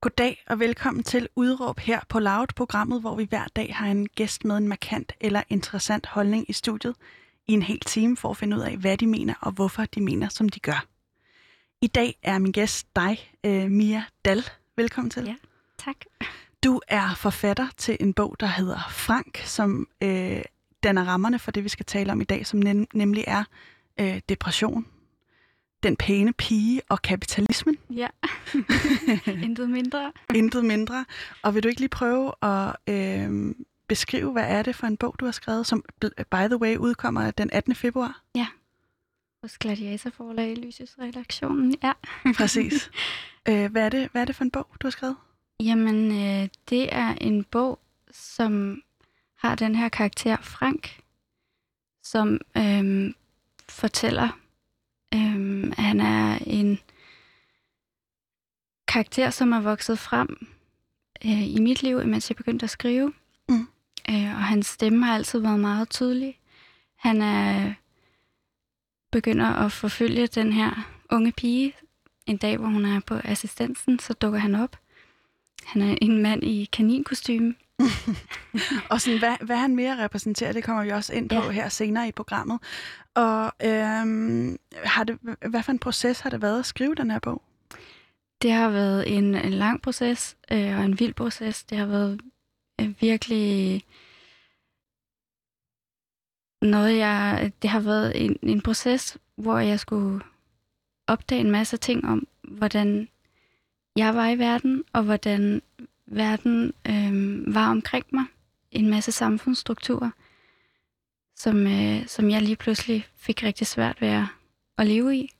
Goddag og velkommen til Udråb her på Loud, programmet, hvor vi hver dag har en gæst med en markant eller interessant holdning i studiet i en hel time for at finde ud af, hvad de mener og hvorfor de mener, som de gør. I dag er min gæst dig, øh, Mia Dal. Velkommen til. Ja, tak. Du er forfatter til en bog, der hedder Frank, som øh, danner rammerne for det, vi skal tale om i dag, som nem- nemlig er øh, depression, den pæne pige og kapitalismen. Ja, intet mindre. Intet mindre. Og vil du ikke lige prøve at øh, beskrive, hvad er det for en bog, du har skrevet, som by the way udkommer den 18. februar? Ja, hos Gladiator Forlag i Lyses redaktionen, ja. Præcis. Øh, hvad, er det, hvad er det for en bog, du har skrevet? Jamen, øh, det er en bog, som har den her karakter Frank, som øh, fortæller, øh, at han er en karakter, som er vokset frem øh, i mit liv, mens jeg begyndte at skrive. Mm. Øh, og hans stemme har altid været meget tydelig. Han er begynder at forfølge den her unge pige. En dag, hvor hun er på assistensen, så dukker han op. Han er en mand i kaninkostyme. og sådan, hvad, hvad han mere repræsenterer, det kommer vi også ind på ja. her senere i programmet. Og øhm, har det, hvad for en proces har det været at skrive den her bog? Det har været en, en lang proces øh, og en vild proces. Det har været øh, virkelig noget, jeg... Det har været en, en proces, hvor jeg skulle opdage en masse ting om, hvordan jeg var i verden, og hvordan verden øh, var omkring mig. En masse samfundsstrukturer, som, øh, som jeg lige pludselig fik rigtig svært ved at, at leve i.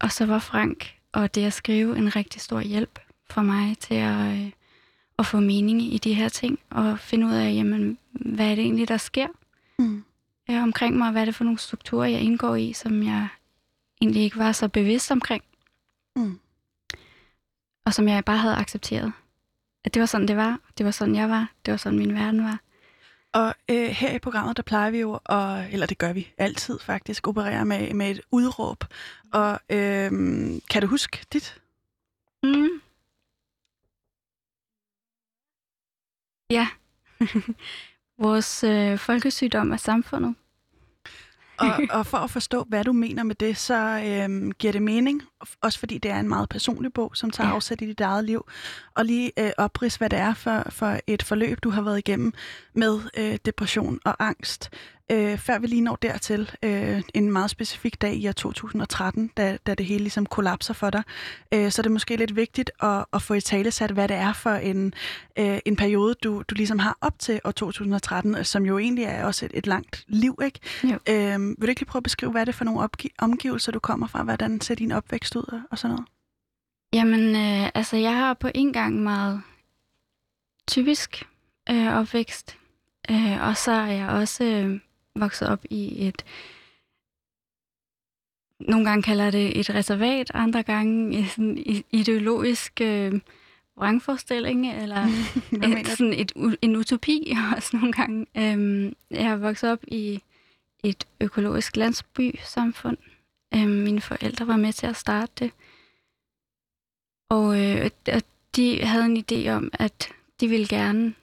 Og så var Frank og det at skrive en rigtig stor hjælp for mig til at, øh, at få mening i de her ting, og finde ud af, jamen, hvad er det egentlig, der sker mm. øh, omkring mig, og hvad er det for nogle strukturer, jeg indgår i, som jeg egentlig ikke var så bevidst omkring. Mm. Og som jeg bare havde accepteret. At det var sådan, det var. Det var sådan, jeg var. Det var sådan, min verden var. Og øh, her i programmet, der plejer vi jo, at, eller det gør vi altid faktisk, operere med, med et udråb. Og øh, kan du huske dit? Mm. Ja. Vores øh, folkesygdom er samfundet. Og, og for at forstå, hvad du mener med det, så øhm, giver det mening, også fordi det er en meget personlig bog, som tager ja. afsæt i dit eget liv, og lige øh, oprids, hvad det er for, for et forløb, du har været igennem med øh, depression og angst. Øh, før vi lige når dertil, øh, en meget specifik dag i år 2013, da, da det hele ligesom kollapser for dig, øh, så er det måske lidt vigtigt at, at få i tale sat, hvad det er for en, øh, en periode, du, du ligesom har op til år 2013, som jo egentlig er også et, et langt liv, ikke? Jo. Øh, vil du ikke lige prøve at beskrive, hvad er det for nogle opgi- omgivelser, du kommer fra? Hvordan ser din opvækst ud og sådan noget? Jamen, øh, altså jeg har på en gang meget typisk øh, opvækst, øh, og så er jeg også... Øh, vokset op i et, nogle gange kalder det et reservat, andre gange sådan ideologisk øh, vrangforestilling, eller et, sådan et, en utopi også nogle gange. Øhm, jeg har vokset op i et økologisk landsby-samfund. Øhm, mine forældre var med til at starte det. Og, øh, og de havde en idé om, at de ville gerne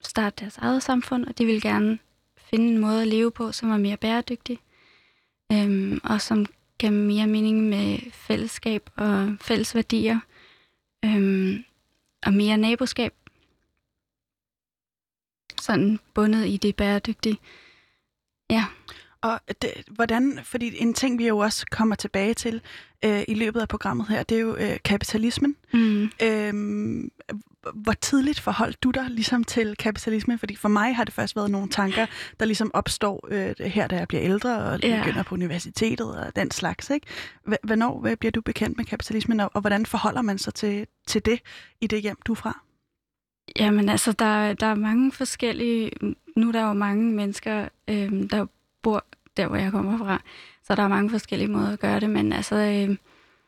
starte deres eget samfund, og de ville gerne finde en måde at leve på, som var mere bæredygtig, øhm, og som gav mere mening med fællesskab og fælles værdier, øhm, og mere naboskab. Sådan bundet i det bæredygtige. Ja. Og det, hvordan, fordi en ting, vi jo også kommer tilbage til øh, i løbet af programmet her, det er jo øh, kapitalismen. Mm. Øhm, hvor tidligt forholdt du dig ligesom til kapitalisme? Fordi for mig har det først været nogle tanker, der ligesom opstår øh, her, da jeg bliver ældre og ja. begynder på universitetet og den slags. Ikke? Hvornår øh, bliver du bekendt med kapitalismen, og, og hvordan forholder man sig til, til det i det hjem, du er fra? Jamen altså, der, der er mange forskellige... Nu er der jo mange mennesker, øh, der bor der, hvor jeg kommer fra. Så der er mange forskellige måder at gøre det, men altså... Øh,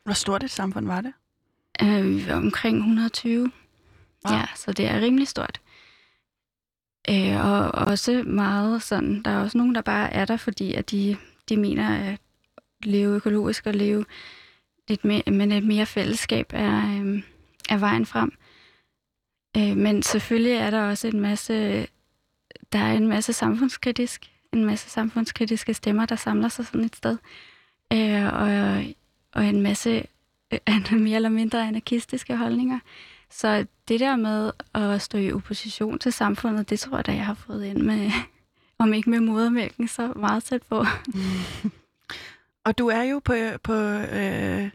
Hvor stort et samfund var det? Øh, omkring 120. Wow. Ja, så det er rimelig stort. Øh, og også meget sådan, der er også nogen, der bare er der, fordi at de, de mener, at leve økologisk og leve lidt mere, men et mere fællesskab er, øh, er vejen frem. Øh, men selvfølgelig er der også en masse, der er en masse samfundskritisk, en masse samfundskritiske stemmer, der samler sig sådan et sted. Øh, og, og en masse øh, mere eller mindre anarkistiske holdninger. Så det der med at stå i opposition til samfundet, det tror jeg da, jeg har fået ind med, om ikke med modermælken, så meget tæt på. Og du er jo på, på, øh,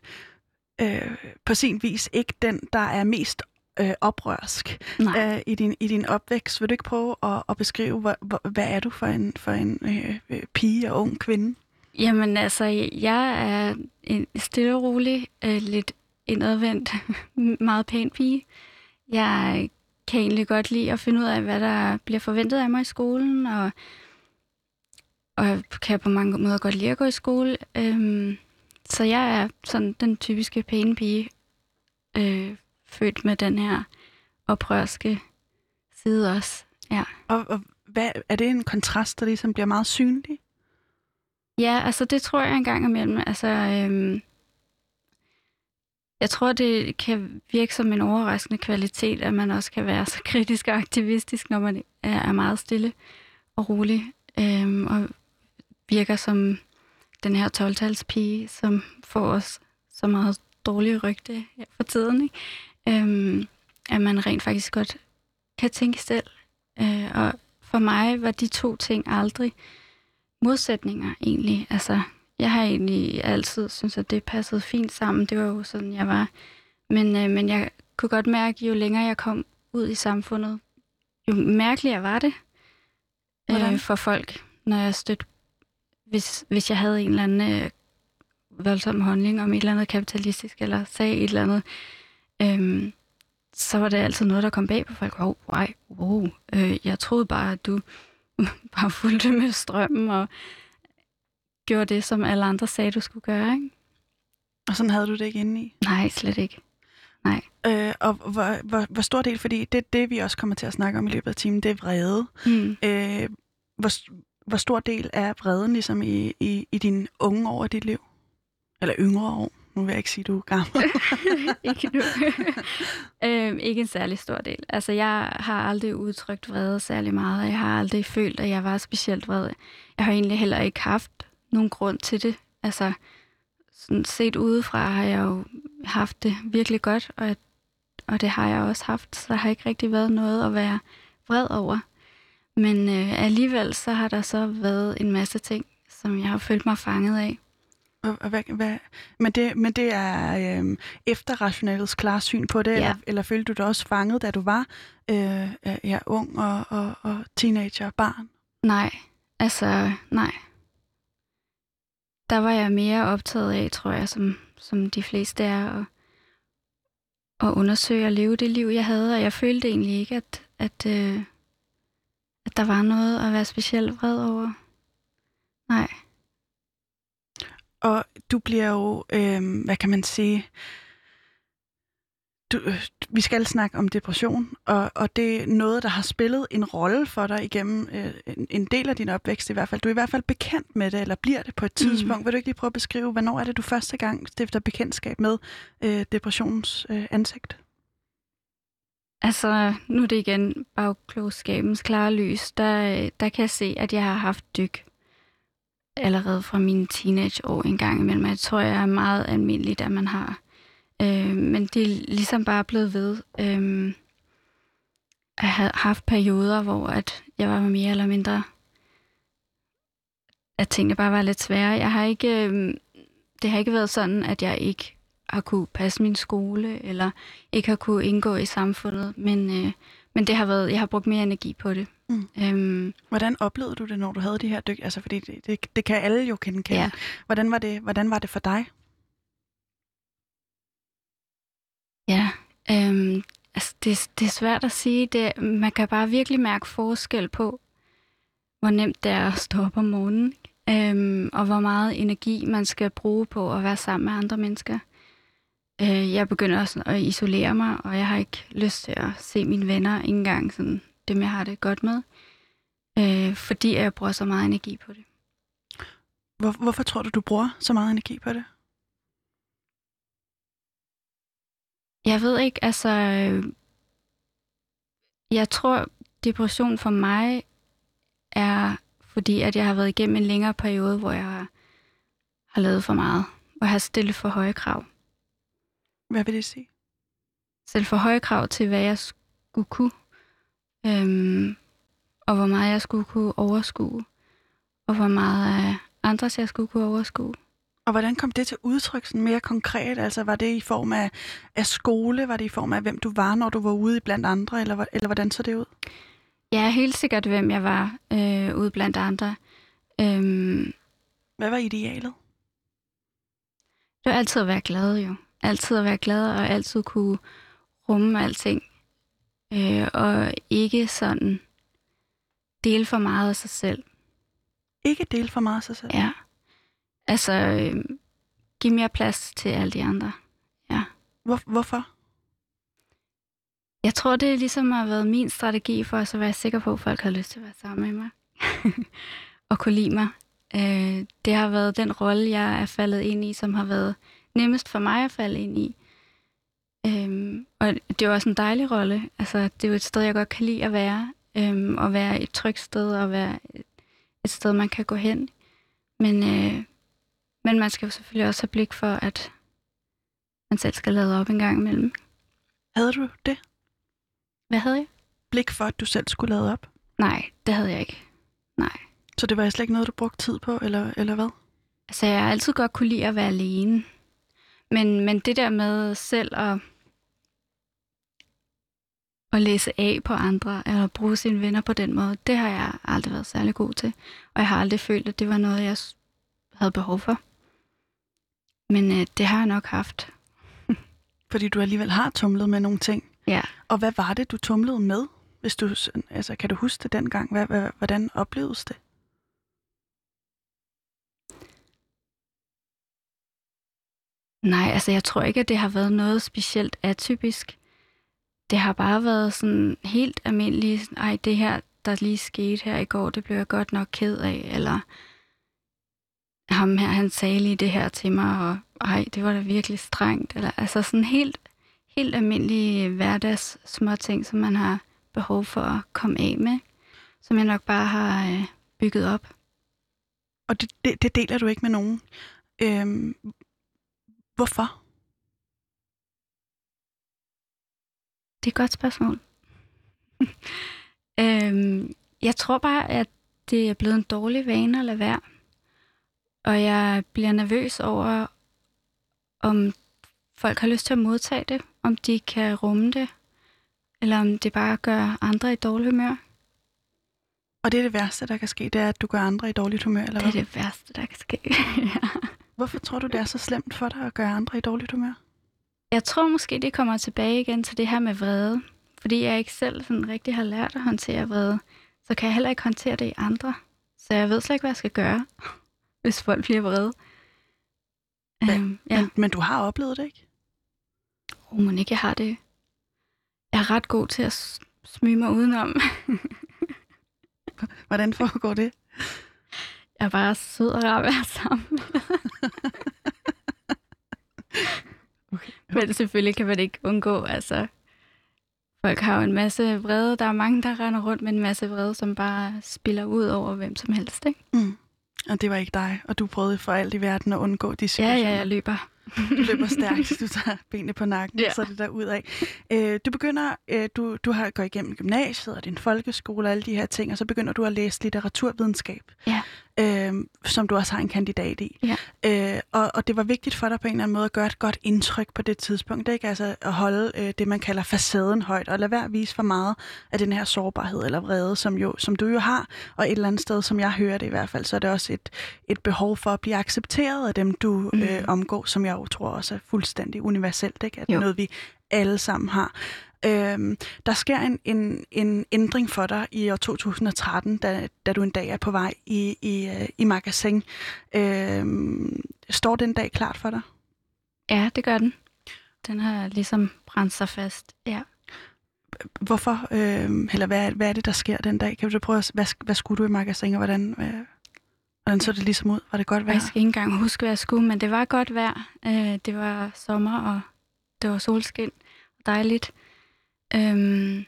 øh, på sin vis ikke den, der er mest øh, oprørsk øh, i, din, i din opvækst. Vil du ikke prøve at, at beskrive, hvad, hvad er du for en, for en øh, øh, pige og ung kvinde? Jamen altså, jeg er en stille og rolig, øh, lidt indadvendt, meget pæn pige. Jeg kan egentlig godt lide at finde ud af, hvad der bliver forventet af mig i skolen, og, og jeg kan på mange måder godt lide at gå i skole. Øhm, så jeg er sådan den typiske pæne pige, øh, født med den her oprørske side også. Ja. Og, og hvad, er det en kontrast, der ligesom bliver meget synlig? Ja, altså det tror jeg engang imellem. Altså, øhm, jeg tror, det kan virke som en overraskende kvalitet, at man også kan være så kritisk og aktivistisk, når man er meget stille og rolig, øhm, og virker som den her 12-talspige, som får os så meget dårlige rygte her for tiden. Ikke? Øhm, at man rent faktisk godt kan tænke selv. Øh, og for mig var de to ting aldrig modsætninger egentlig. Altså, jeg har egentlig altid synes at det passede fint sammen. Det var jo sådan, jeg var. Men, øh, men jeg kunne godt mærke, jo længere jeg kom ud i samfundet, jo mærkeligere var det øh, for folk, når jeg stødte, hvis, hvis jeg havde en eller anden øh, voldsom holdning om et eller andet kapitalistisk, eller sagde et eller andet, øh, så var det altid noget, der kom bag på folk. Oh, wow, wow. Øh, jeg troede bare, at du bare fulgte med strømmen og gjorde det, som alle andre sagde, du skulle gøre. Ikke? Og sådan havde du det ikke inde i? Nej, slet ikke. Nej. Øh, og hvor, hvor, hvor stor del, fordi det det, vi også kommer til at snakke om i løbet af timen, det er vrede. Mm. Øh, hvor, hvor stor del er vreden ligesom i, i, i dine unge år af dit liv? Eller yngre år? Nu vil jeg ikke sige, du er gammel. ikke nu. øhm, ikke en særlig stor del. Altså, jeg har aldrig udtrykt vrede særlig meget, og jeg har aldrig følt, at jeg var specielt vred. Jeg har egentlig heller ikke haft nogen grund til det. Altså, sådan set udefra har jeg jo haft det virkelig godt, og, og det har jeg også haft, så der har ikke rigtig været noget at være vred over. Men øh, alligevel så har der så været en masse ting, som jeg har følt mig fanget af. Og, hvad, hvad, men, det, men det er øh, efter rationalets klarsyn på det, ja. eller, eller følte du dig også fanget, da du var øh, ja, ung og, og, og teenager og barn? Nej, altså nej. Der var jeg mere optaget af, tror jeg, som, som de fleste er, at, at undersøge og leve det liv, jeg havde, og jeg følte egentlig ikke, at, at, øh, at der var noget at være specielt vred over. Nej. Og du bliver jo, øh, hvad kan man sige, du, øh, vi skal snakke om depression, og, og det er noget, der har spillet en rolle for dig igennem øh, en, en del af din opvækst i hvert fald. Du er i hvert fald bekendt med det, eller bliver det på et tidspunkt. Mm. Vil du ikke lige prøve at beskrive, hvornår er det, du første gang stifter bekendtskab med øh, depressionens øh, ansigt? Altså, nu er det igen bagklogskabens klare lys. Der, der kan jeg se, at jeg har haft dyk allerede fra mine teenageår en gang imellem. Jeg tror, jeg er meget almindeligt, at man har. Øh, men det er ligesom bare blevet ved. Øh, jeg har haft perioder, hvor at jeg var mere eller mindre at tingene bare var lidt svære. Jeg har ikke, øh, det har ikke været sådan, at jeg ikke har kunne passe min skole, eller ikke har kunne indgå i samfundet, men, øh, men det har været, jeg har brugt mere energi på det. Mm. Øhm, hvordan oplevede du det, når du havde de her dyk? Altså, fordi det, det, det kan alle jo kende. Ja. Hvordan, var det, hvordan var det for dig? Ja, øhm, altså det, det er svært at sige. Det, man kan bare virkelig mærke forskel på, hvor nemt det er at stå op om morgenen, øhm, og hvor meget energi man skal bruge på at være sammen med andre mennesker. Øh, jeg begynder også at isolere mig, og jeg har ikke lyst til at se mine venner engang sådan dem, jeg har det godt med, øh, fordi jeg bruger så meget energi på det. Hvor, hvorfor tror du, du bruger så meget energi på det? Jeg ved ikke, altså... øh, Jeg tror, depression for mig er, fordi at jeg har været igennem en længere periode, hvor jeg har, har lavet for meget. Jeg har stillet for høje krav. Hvad vil det sige? Stillet for høje krav til, hvad jeg skulle kunne. Øhm, og hvor meget jeg skulle kunne overskue. Og hvor meget af andres jeg skulle kunne overskue. Og hvordan kom det til udtryk sådan mere konkret? Altså var det i form af, af skole? Var det i form af, hvem du var, når du var ude blandt andre? Eller, eller hvordan så det ud? Er helt sikkert, hvem jeg var øh, ude blandt andre. Øhm, Hvad var idealet? det var altid at være glad jo. Altid at være glad og altid kunne rumme alting. Øh, og ikke sådan dele for meget af sig selv. Ikke dele for meget af sig selv. Ja. Altså, øh, give mere plads til alle de andre. Hvor, hvorfor? Jeg tror, det ligesom har været min strategi for at så være sikker på, at folk har lyst til at være sammen med mig. og kunne lide mig. Øh, det har været den rolle, jeg er faldet ind i, som har været nemmest for mig at falde ind i. Øhm, og det er jo også en dejlig rolle. Altså, det er jo et sted, jeg godt kan lide at være. Øhm, og være et trygt sted, og være et, et sted, man kan gå hen. Men, øh, men man skal jo selvfølgelig også have blik for, at man selv skal lade op en gang imellem. Havde du det? Hvad havde jeg? Blik for, at du selv skulle lade op? Nej, det havde jeg ikke. Nej. Så det var slet ikke noget, du brugte tid på, eller, eller hvad? Altså, jeg har altid godt kunne lide at være alene. Men, men det der med selv at, at læse af på andre, eller bruge sine venner på den måde, det har jeg aldrig været særlig god til. Og jeg har aldrig følt, at det var noget, jeg havde behov for. Men øh, det har jeg nok haft. Fordi du alligevel har tumlet med nogle ting. Ja. Og hvad var det, du tumlede med? Hvis du, altså, kan du huske det dengang? Hvad, hvad, hvordan oplevedes det? Nej, altså jeg tror ikke, at det har været noget specielt atypisk. Det har bare været sådan helt almindeligt, ej, det her, der lige skete her i går, det blev jeg godt nok ked af, eller ham her, han sagde lige det her til mig, og ej, det var da virkelig strengt, eller altså sådan helt, helt almindelige hverdags små ting, som man har behov for at komme af med, som jeg nok bare har øh, bygget op. Og det, det, det deler du ikke med nogen. Øhm, hvorfor? Det er et godt spørgsmål. øhm, jeg tror bare, at det er blevet en dårlig vane at lade være. Og jeg bliver nervøs over, om folk har lyst til at modtage det, om de kan rumme det, eller om det bare gør andre i dårlig humør. Og det er det værste, der kan ske, det er, at du gør andre i dårligt humør, eller Det er hvad? det værste, der kan ske. ja. Hvorfor tror du, det er så slemt for dig at gøre andre i dårligt humør? Jeg tror måske, det kommer tilbage igen til det her med vrede. Fordi jeg ikke selv sådan rigtig har lært at håndtere vrede, så kan jeg heller ikke håndtere det i andre. Så jeg ved slet ikke, hvad jeg skal gøre, hvis folk bliver vrede. Hvad? Øhm, ja, Men, men du har oplevet det, ikke? oh, må ikke jeg har det. Jeg er ret god til at smyge mig udenom. Hvordan foregår det? Jeg er bare sød og rar at være sammen. Okay. Men selvfølgelig kan man ikke undgå, altså... Folk har jo en masse vrede. Der er mange, der render rundt med en masse vrede, som bare spiller ud over hvem som helst, ikke? Mm. Og det var ikke dig, og du prøvede for alt i verden at undgå de Ja, situationer. ja, jeg løber. Du løber stærkt, du tager benene på nakken, ja. Ja. så er det der ud af. Øh, du begynder, øh, du, du har gået igennem gymnasiet og din folkeskole og alle de her ting, og så begynder du at læse litteraturvidenskab, Ja. Øh, som du også har en kandidat i. Ja. Øh, og, og det var vigtigt for dig på en eller anden måde at gøre et godt indtryk på det tidspunkt, ikke? Altså at holde øh, det, man kalder facaden højt, og lade være at vise for meget af den her sårbarhed eller vrede, som, jo, som du jo har, og et eller andet sted, som jeg hører det i hvert fald, så er det også et, et behov for at blive accepteret af dem, du Mhm. øh, omgår, som jeg jo tror også er fuldstændig universelt, ikke? At det er Jo. noget, vi alle sammen har. Øhm, der sker en, en, en ændring for dig i år 2013, da, da du en dag er på vej i, i, øh, i magasin. Øhm, står den dag klart for dig? Ja, det gør den. Den har ligesom brændt sig fast. Ja. Hvorfor? Øhm, eller hvad, hvad er det, der sker den dag? Kan du prøve at, hvad, hvad skulle du i magasin, og hvordan, øh, hvordan så det ligesom ud? Var det godt vejr? Jeg skal ikke engang huske, hvad jeg skulle, men det var godt vejr. Øh, det var sommer, og det var solskin. dejligt. Øhm,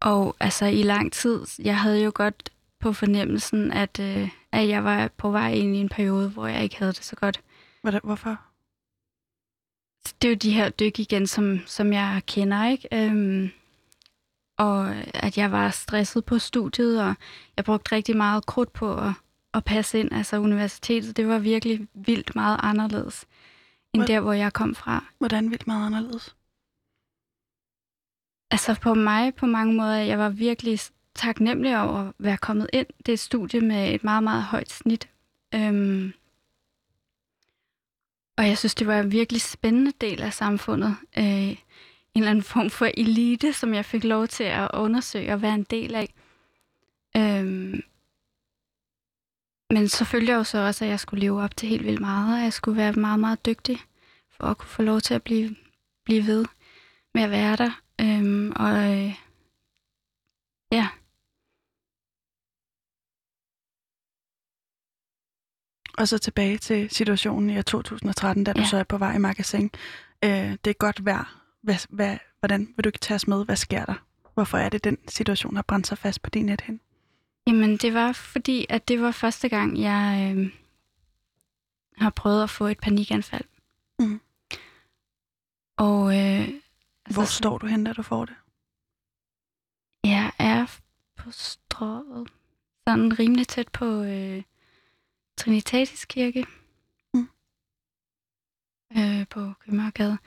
og altså i lang tid, jeg havde jo godt på fornemmelsen, at, øh, at jeg var på vej ind i en periode, hvor jeg ikke havde det så godt. Hvorfor? Det er jo de her dyk igen, som, som jeg kender, ikke? Øhm, og at jeg var stresset på studiet, og jeg brugte rigtig meget krudt på at, at passe ind. Altså universitetet, det var virkelig vildt meget anderledes, end Hvor, der, hvor jeg kom fra. Hvordan vildt meget anderledes? Altså på mig på mange måder, jeg var virkelig taknemmelig over at være kommet ind. Det er et studie med et meget, meget højt snit. Øhm, og jeg synes, det var en virkelig spændende del af samfundet. Øh, en eller anden form for elite, som jeg fik lov til at undersøge og være en del af. Øhm, men selvfølgelig jo så også, at jeg skulle leve op til helt vildt meget, og jeg skulle være meget, meget dygtig for at kunne få lov til at blive, blive ved med at være der. Øhm, og øh, ja. Og så tilbage til situationen i 2013, da du ja. så er på vej i magasin. Øh, det er godt vejr. Hvad, hvad, hvordan vil du ikke tage os med? Hvad sker der? Hvorfor er det, den situation har brændt sig fast på din net hen? Jamen, det var fordi, at det var første gang, jeg øh, har prøvet at få et panikanfald. Mm. Og øh, Altså, Hvor står du hen, da du får det? Jeg er på strået. Sådan rimelig tæt på øh, Trinitatis Kirke. Mm. Øh, på Københavnsgade.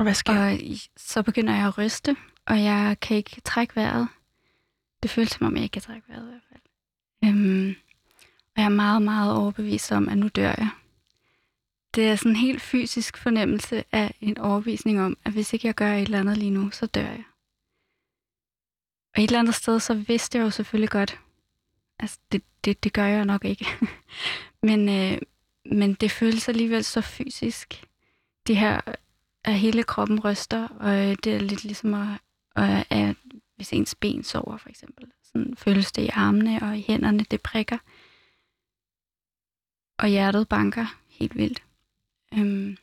Og hvad sker Og så begynder jeg at ryste, og jeg kan ikke trække vejret. Det føles som om, jeg ikke kan trække vejret i hvert fald. Øhm, og jeg er meget, meget overbevist om, at nu dør jeg det er sådan en helt fysisk fornemmelse af en overbevisning om, at hvis ikke jeg gør et eller andet lige nu, så dør jeg. Og et eller andet sted, så vidste jeg jo selvfølgelig godt, altså det, det, det gør jeg nok ikke. men, øh, men det føles alligevel så fysisk. Det her, at hele kroppen ryster, og øh, det er lidt ligesom at, at, at hvis ens ben sover for eksempel. Sådan føles det i armene og i hænderne, det prikker. Og hjertet banker helt vildt. Øhm,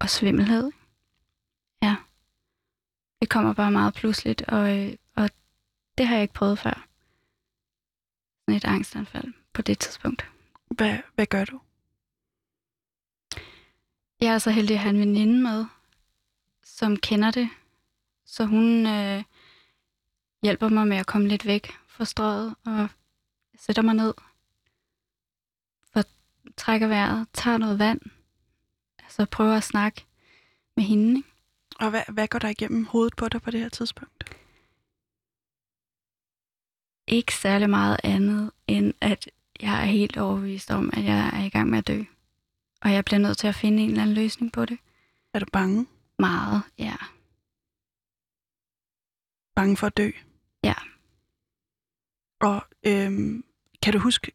og svimmelhed. Ja. Det kommer bare meget pludseligt, og, øh, og det har jeg ikke prøvet før. Sådan et angstanfald på det tidspunkt. Hvad, hvad gør du? Jeg er så heldig at have en veninde med, som kender det. Så hun øh, hjælper mig med at komme lidt væk fra strøget og sætter mig ned trækker vejret, tager noget vand, altså prøver at snakke med hende. Ikke? Og hvad, hvad går der igennem hovedet på dig på det her tidspunkt? Ikke særlig meget andet, end at jeg er helt overbevist om, at jeg er i gang med at dø. Og jeg bliver nødt til at finde en eller anden løsning på det. Er du bange? Meget, ja. Bange for at dø? Ja. Og øhm, kan du huske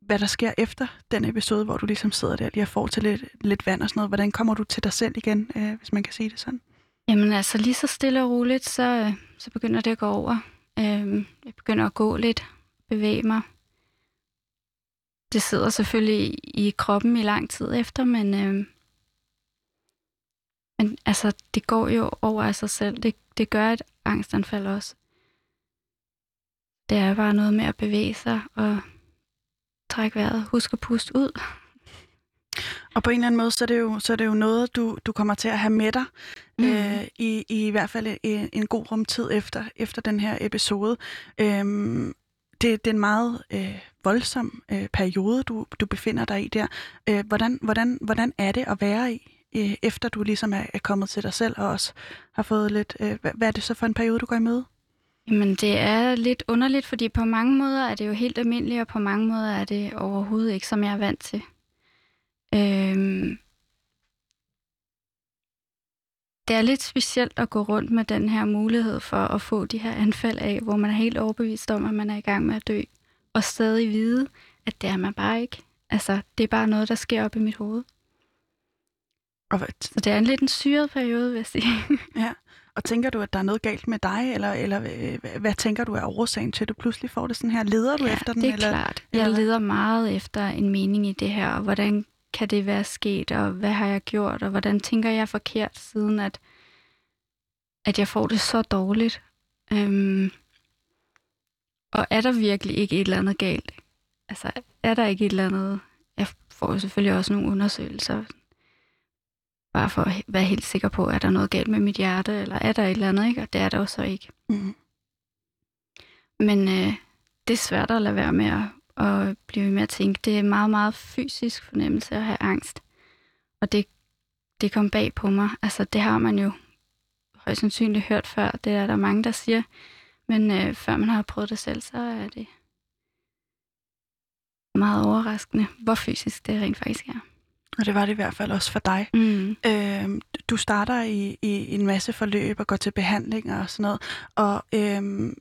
hvad der sker efter den episode, hvor du ligesom sidder der lige og får til lidt, lidt vand og sådan noget. Hvordan kommer du til dig selv igen, øh, hvis man kan sige det sådan? Jamen altså lige så stille og roligt, så, øh, så begynder det at gå over. Øh, jeg begynder at gå lidt, bevæge mig. Det sidder selvfølgelig i, kroppen i lang tid efter, men, øh, men altså, det går jo over af sig selv. Det, det gør et angstanfald også. Det er bare noget med at bevæge sig og træk vejret. Husk at puste ud. Og på en eller anden måde, så er det jo, så er det jo noget, du, du kommer til at have med dig, mm. øh, i, i, i hvert fald en, en god rumtid efter, efter den her episode. Øhm, det, det er en meget øh, voldsom øh, periode, du, du befinder dig i der. Øh, hvordan, hvordan, hvordan er det at være i, øh, efter du ligesom er, er kommet til dig selv, og også har fået lidt... Øh, hvad, hvad er det så for en periode, du går i møde? Jamen, det er lidt underligt, fordi på mange måder er det jo helt almindeligt, og på mange måder er det overhovedet ikke, som jeg er vant til. Øhm, det er lidt specielt at gå rundt med den her mulighed for at få de her anfald af, hvor man er helt overbevist om, at man er i gang med at dø, og stadig vide, at det er man bare ikke. Altså, det er bare noget, der sker op i mit hoved. Og Så det er en lidt en syret periode, vil jeg sige. Ja, Og tænker du, at der er noget galt med dig, eller, eller øh, hvad tænker du er årsagen til, at du pludselig får det sådan her? Leder du ja, efter den? det er eller, klart. Jeg eller hvad? leder meget efter en mening i det her, og hvordan kan det være sket, og hvad har jeg gjort, og hvordan tænker jeg forkert, siden at, at jeg får det så dårligt. Øhm, og er der virkelig ikke et eller andet galt? Altså, er der ikke et eller andet... Jeg får jo selvfølgelig også nogle undersøgelser, bare for at være helt sikker på, er der noget galt med mit hjerte, eller er der et eller andet, ikke? Og det er der jo så ikke. Mm. Men øh, det er svært at lade være med at, at blive med at tænke. Det er en meget, meget fysisk fornemmelse at have angst. Og det, det kom bag på mig. Altså, det har man jo højst sandsynligt hørt før. Det er der mange, der siger. Men øh, før man har prøvet det selv, så er det meget overraskende, hvor fysisk det rent faktisk er. Og det var det i hvert fald også for dig. Mm. Øhm, du starter i, i en masse forløb og går til behandling og sådan noget. Og øhm,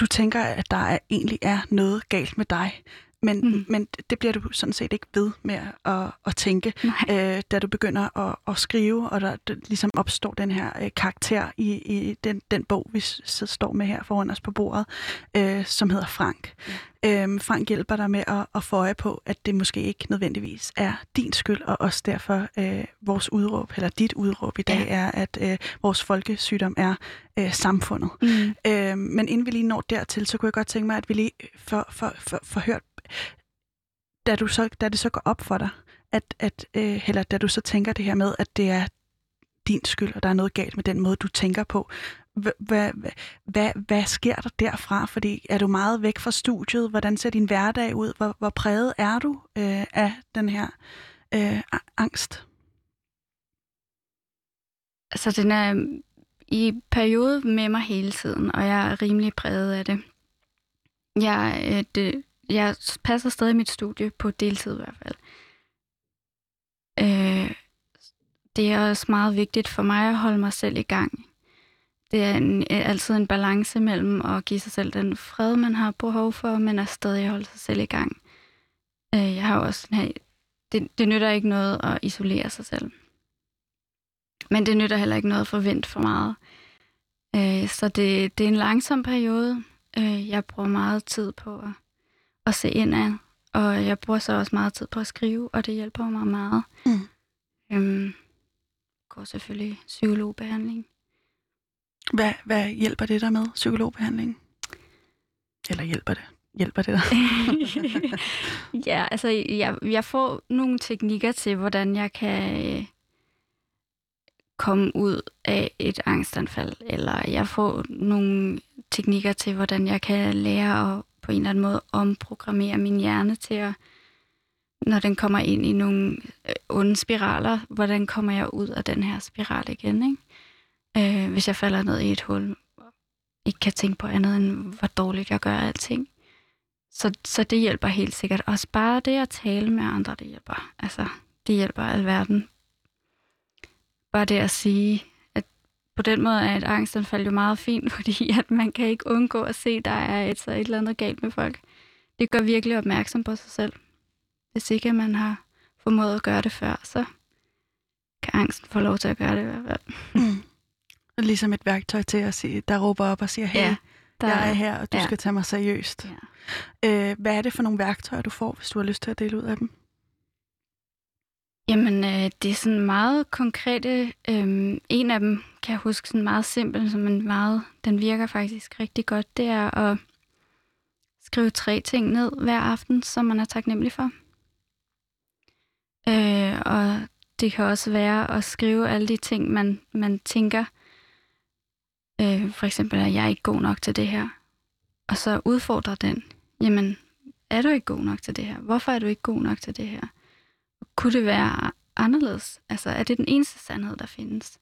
du tænker, at der er, egentlig er noget galt med dig. Men, mm. Mm. men det bliver du sådan set ikke ved med at, at tænke, Nej. øh, da du begynder at, at skrive, og der, der ligesom opstår den her øh, karakter i, i den, den bog, vi så står med her foran os på bordet, øh, som hedder Frank. Ja. Øhm, Frank hjælper dig med at, at få øje på, at det måske ikke nødvendigvis er din skyld, og også derfor øh, vores udråb, eller dit udråb i dag, Ja. er, at øh, vores folkesygdom er øh, samfundet. Mm. Øh, men inden vi lige når dertil, så kunne jeg godt tænke mig, at vi lige får for, for, for hørt, da, du så, da det så går op for dig, at, at, øh, eller da du så tænker det her med, at det er din skyld, og der er noget galt med den måde, du tænker på. Hvad, hvad, hvad, sker der derfra? Fordi er du meget væk fra studiet? Hvordan ser din hverdag ud? Hvor, hvor præget er du øh, af den her øh, angst? Altså, den er mm, i periode med mig hele tiden, og jeg er rimelig præget af det. Jeg, øh, det, jeg passer stadig mit studie på deltid i hvert fald. Øh, det er også meget vigtigt for mig at holde mig selv i gang. Det er en, øh, altid en balance mellem at give sig selv den fred, man har behov for, men at stadig holde sig selv i gang. Øh, jeg har også den her, det, det nytter ikke noget at isolere sig selv. Men det nytter heller ikke noget at forvente for meget. Øh, så det, det er en langsom periode. Øh, jeg bruger meget tid på at, at se indad, og jeg bruger så også meget tid på at skrive, og det hjælper mig meget. Mm. Øhm, går selvfølgelig psykologbehandling. Hvad, hvad hjælper det dig med, psykologbehandling? Eller hjælper det? Hjælper det dig? ja, altså jeg, jeg får nogle teknikker til, hvordan jeg kan øh, komme ud af et angstanfald, eller jeg får nogle teknikker til, hvordan jeg kan lære at på en eller anden måde omprogrammere min hjerne til at, når den kommer ind i nogle øh, onde spiraler, hvordan kommer jeg ud af den her spiral igen, ikke? Øh, hvis jeg falder ned i et hul, og ikke kan tænke på andet end, hvor dårligt jeg gør alting. Så, så det hjælper helt sikkert. Også bare det at tale med andre, det hjælper. Altså, det hjælper alverden. Bare det at sige, på den måde er et angstanfald jo meget fint, fordi at man kan ikke undgå at se, der er et, et eller andet galt med folk. Det gør virkelig opmærksom på sig selv. Hvis ikke man har formået at gøre det før, så kan angsten få lov til at gøre det i hvert fald. Mm. Ligesom et værktøj til at sige, der råber op og siger, hey, Ja, Der, jeg er her, og du ja. skal tage mig seriøst. Ja. Øh, hvad er det for nogle værktøjer, du får, hvis du har lyst til at dele ud af dem? Jamen, øh, det er sådan meget konkrete. Øh, en af dem kan jeg huske sådan meget simpel, som en meget, den virker faktisk rigtig godt. Det er at skrive tre ting ned hver aften, som man er taknemmelig for. Øh, og det kan også være at skrive alle de ting, man, man tænker. Øh, for eksempel, at jeg er ikke god nok til det her. Og så udfordre den. Jamen, er du ikke god nok til det her? Hvorfor er du ikke god nok til det her? Kunne det være anderledes? Altså, er det den eneste sandhed, der findes?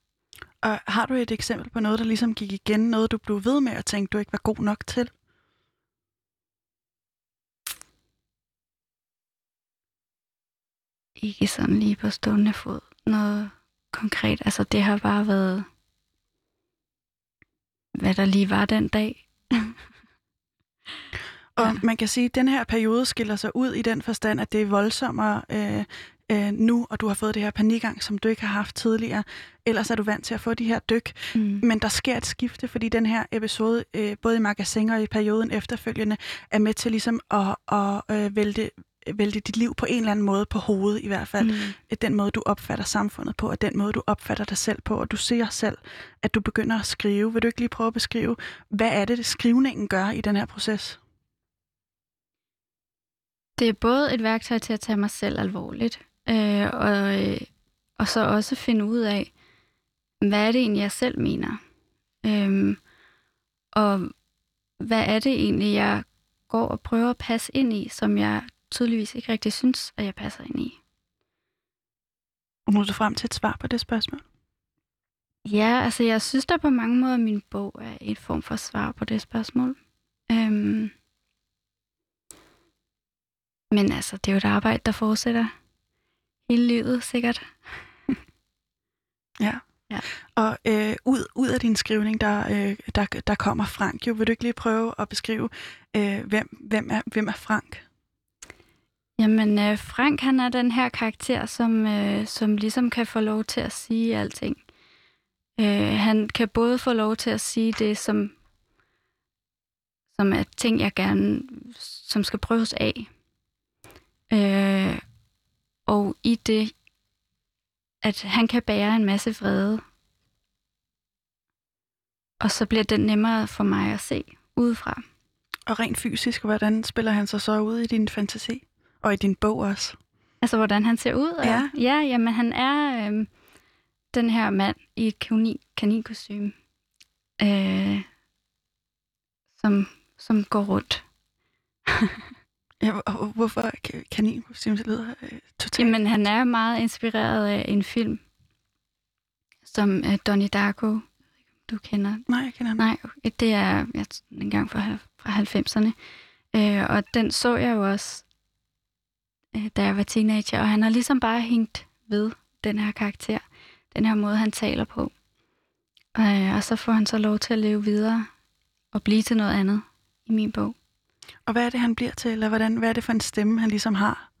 Og har du et eksempel på noget, der ligesom gik igen, noget du blev ved med at tænke, du ikke var god nok til? Ikke sådan lige på stående fod. Noget konkret. Altså, det har bare været, hvad der lige var den dag. Og Ja. man kan sige, at den her periode skiller sig ud i den forstand, at det er voldsommere øh, øh, nu, og du har fået det her panikang, som du ikke har haft tidligere. Ellers er du vant til at få de her dyk. Mm. Men der sker et skifte, fordi den her episode, øh, både i magasin og i perioden efterfølgende, er med til ligesom at, at øh, vælte vælte dit liv på en eller anden måde på hovedet i hvert fald. Mm. Den måde, du opfatter samfundet på, og den måde, du opfatter dig selv på, og du ser selv, at du begynder at skrive. Vil du ikke lige prøve at beskrive, hvad er det, skrivningen gør i den her proces? Det er både et værktøj til at tage mig selv alvorligt, øh, og, øh, og så også finde ud af, hvad er det egentlig, jeg selv mener? Øh, og hvad er det egentlig, jeg går og prøver at passe ind i, som jeg tydeligvis ikke rigtig synes, at jeg passer ind i. Og nu er du frem til et svar på det spørgsmål? Ja, altså jeg synes der på mange måder, at min bog er en form for svar på det spørgsmål. Øhm, men altså, det er jo et arbejde, der fortsætter hele livet, sikkert. ja. ja. Og øh, ud, ud af din skrivning, der, øh, der, der kommer Frank jo. Vil du ikke lige prøve at beskrive, øh, hvem, hvem, er, hvem er Frank? Jamen, øh, Frank han er den her karakter, som, øh, som ligesom kan få lov til at sige alting. Øh, han kan både få lov til at sige det, som, som er ting, jeg gerne, som skal prøves af. Øh, og i det, at han kan bære en masse vrede. Og så bliver det nemmere for mig at se udefra. Og rent fysisk, hvordan spiller han sig så ud i din fantasi? Og i din bog også. Altså, hvordan han ser ud? Og, ja. Ja, jamen han er øh, den her mand i et kanin, kaninkostyme, øh, som, som går rundt. ja, og hvorfor kaninkostyme? Det lyder øh, totalt... Jamen, han er meget inspireret af en film, som øh, Donnie Darko, du kender. Nej, jeg kender ham. Nej, det er jeg, en gang fra, fra 90'erne. Øh, og den så jeg jo også øh, da jeg var teenager, og han har ligesom bare hængt ved den her karakter, den her måde, han taler på. Øh, og så får han så lov til at leve videre og blive til noget andet i min bog. Og hvad er det, han bliver til, eller hvordan, hvad er det for en stemme, han ligesom har?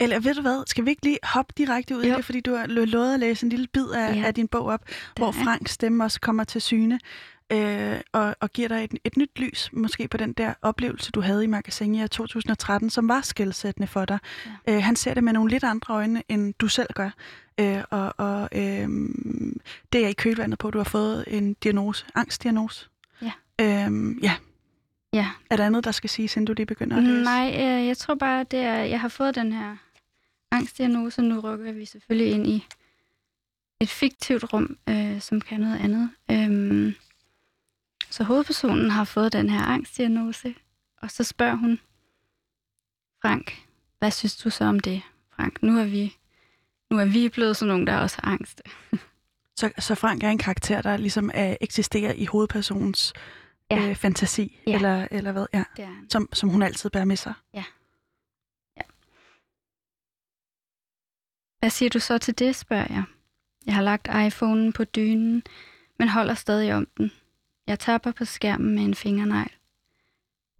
Eller ved du hvad, skal vi ikke lige hoppe direkte ud jo. i det, fordi du har lovet at læse en lille bid af, ja. af din bog op, det hvor Franks stemme også kommer til syne øh, og, og giver dig et, et nyt lys, måske på den der oplevelse, du havde i Magasinia 2013, som var skældsættende for dig. Ja. Øh, han ser det med nogle lidt andre øjne, end du selv gør. Øh, og og øh, det er i kølvandet på, at du har fået en diagnose, angstdiagnose. Ja. Øh, ja. Ja. Er der andet, der skal sige, inden du lige begynder at læse? Nej, øh, jeg tror bare, det er, jeg har fået den her angstdiagnose. Nu rykker vi selvfølgelig ind i et fiktivt rum, øh, som kan noget andet. Øh, så hovedpersonen har fået den her angstdiagnose, og så spørger hun Frank, hvad synes du så om det, Frank? Nu er vi, nu er vi blevet sådan nogen, der også har angst. så, så Frank er en karakter, der ligesom er, eksisterer i hovedpersonens ja. øh, fantasi, ja. eller, eller hvad? Ja. Det er som, som hun altid bærer med sig. Ja. ja. Hvad siger du så til det, spørger jeg. Jeg har lagt iPhonen på dynen, men holder stadig om den. Jeg tapper på skærmen med en fingernegl.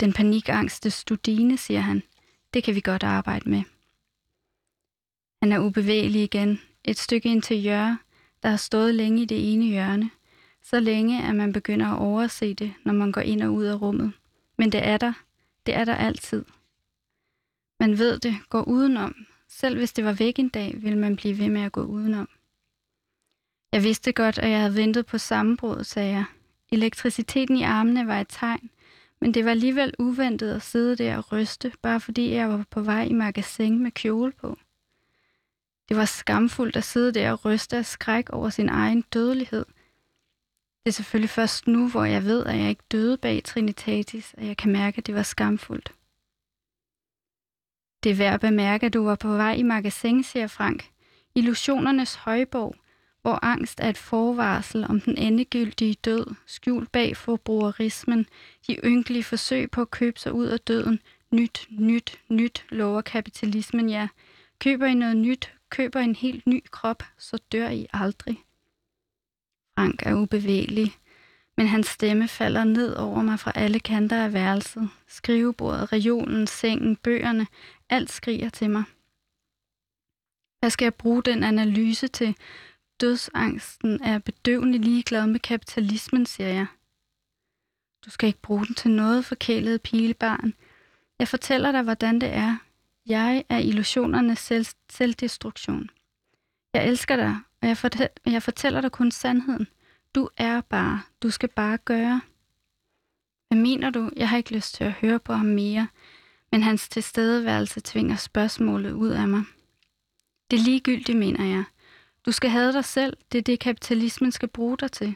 Den panikangste studine, siger han. Det kan vi godt arbejde med. Han er ubevægelig igen. Et stykke ind til hjørne, der har stået længe i det ene hjørne. Så længe, at man begynder at overse det, når man går ind og ud af rummet. Men det er der. Det er der altid. Man ved det, går udenom. Selv hvis det var væk en dag, ville man blive ved med at gå udenom. Jeg vidste godt, at jeg havde ventet på sammenbrud, sagde jeg. Elektriciteten i armene var et tegn, men det var alligevel uventet at sidde der og ryste, bare fordi jeg var på vej i magasin med kjole på. Det var skamfuldt at sidde der og ryste af skræk over sin egen dødelighed. Det er selvfølgelig først nu, hvor jeg ved, at jeg ikke døde bag Trinitatis, at jeg kan mærke, at det var skamfuldt. Det er værd at bemærke, at du var på vej i magasin, siger Frank. Illusionernes højborg, hvor angst er et forvarsel om den endegyldige død, skjult bag forbrugerismen, de ynkelige forsøg på at købe sig ud af døden, nyt, nyt, nyt, lover kapitalismen ja. Køber I noget nyt, køber en helt ny krop, så dør I aldrig. Frank er ubevægelig, men hans stemme falder ned over mig fra alle kanter af værelset. Skrivebordet, reolen, sengen, bøgerne, alt skriger til mig. Hvad skal jeg bruge den analyse til? Dødsangsten er bedøvende ligeglad med kapitalismen, siger jeg. Du skal ikke bruge den til noget, forkælede pilebarn. Jeg fortæller dig, hvordan det er. Jeg er illusionernes selv- selvdestruktion. Jeg elsker dig, og jeg, fortæller, jeg fortæller dig kun sandheden. Du er bare. Du skal bare gøre. Hvad mener du? Jeg har ikke lyst til at høre på ham mere, men hans tilstedeværelse tvinger spørgsmålet ud af mig. Det er ligegyldigt, mener jeg. Du skal have dig selv. Det er det, kapitalismen skal bruge dig til.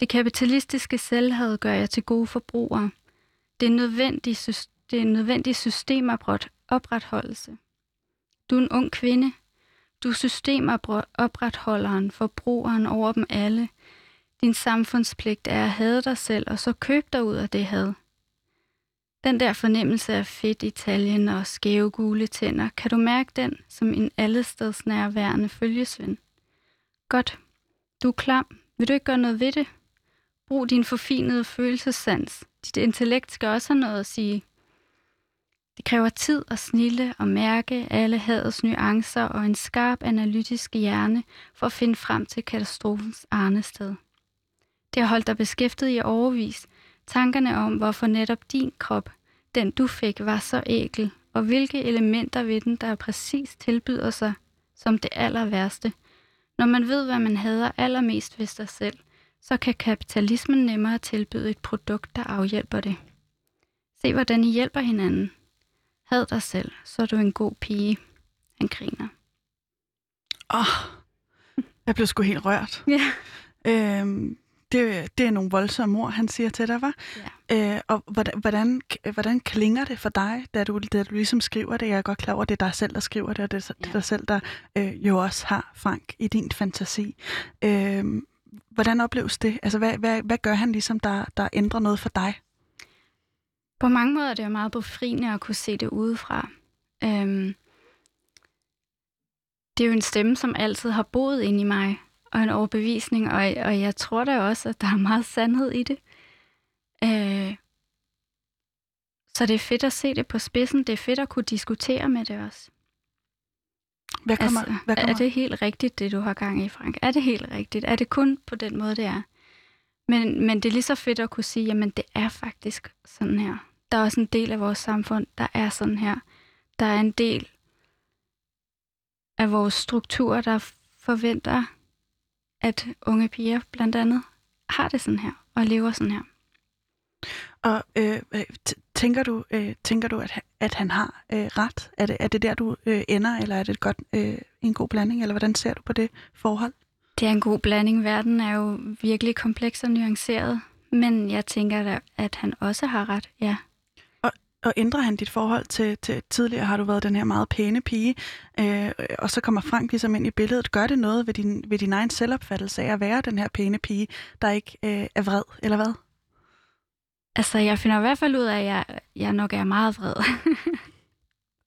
Det kapitalistiske selvhed gør jeg til gode forbrugere. Det er nødvendig, det er en nødvendig systemopretholdelse. Du er en ung kvinde. Du er systemopretholderen, forbrugeren over dem alle. Din samfundspligt er at hade dig selv, og så køb dig ud af det had. Den der fornemmelse af fedt i taljen og skæve gule tænder, kan du mærke den som en allesteds nærværende følgesvend? Godt. Du er klam. Vil du ikke gøre noget ved det? Brug din forfinede følelsessans. Dit intellekt skal også have noget at sige. Det kræver tid at snille og mærke alle hadets nuancer og en skarp analytisk hjerne for at finde frem til katastrofens arnested. Det har holdt dig beskæftiget i overvis. Tankerne om, hvorfor netop din krop, den du fik, var så ækel, og hvilke elementer ved den, der præcis tilbyder sig som det aller værste. Når man ved, hvad man hader allermest ved sig selv, så kan kapitalismen nemmere tilbyde et produkt, der afhjælper det. Se, hvordan I hjælper hinanden. Had dig selv, så er du en god pige. Han griner. Åh, oh, jeg blev sgu helt rørt. Ja. Øhm, det, det er nogle voldsomme ord, han siger til dig, var. Ja. Øh, og hvordan, hvordan, hvordan klinger det for dig, da du, da du ligesom skriver det? Jeg er godt klar over, at det er dig selv, der skriver det, og det er ja. dig selv, der øh, jo også har Frank i din fantasi. Øh, hvordan opleves det? Altså, hvad, hvad, hvad gør han ligesom, der, der ændrer noget for dig? På mange måder er det jo meget befriende at kunne se det udefra. Øhm, det er jo en stemme, som altid har boet inde i mig, og en overbevisning, og, og jeg tror da også, at der er meget sandhed i det. Øh, så det er fedt at se det på spidsen. Det er fedt at kunne diskutere med det også. Hvad kommer, altså, hvad kommer? Er det helt rigtigt, det du har gang i, Frank? Er det helt rigtigt? Er det kun på den måde, det er? Men, men det er lige så fedt at kunne sige, jamen det er faktisk sådan her. Der er også en del af vores samfund, der er sådan her. Der er en del af vores struktur, der forventer, at unge piger blandt andet har det sådan her og lever sådan her. Og øh, øh tænker du, øh, tænker du at, at han har øh, ret? Er det, er det der, du øh, ender, eller er det godt, øh, en god blanding, eller hvordan ser du på det forhold? Det er en god blanding. Verden er jo virkelig kompleks og nuanceret, men jeg tænker da, at han også har ret, ja. Og, og ændrer han dit forhold til, til tidligere har du været den her meget pæne pige, øh, og så kommer Frank ligesom ind i billedet. Gør det noget ved din, ved din egen selvopfattelse af at være den her pæne pige, der ikke øh, er vred, eller hvad? Altså, jeg finder i hvert fald ud af, at jeg, jeg nok er meget vred.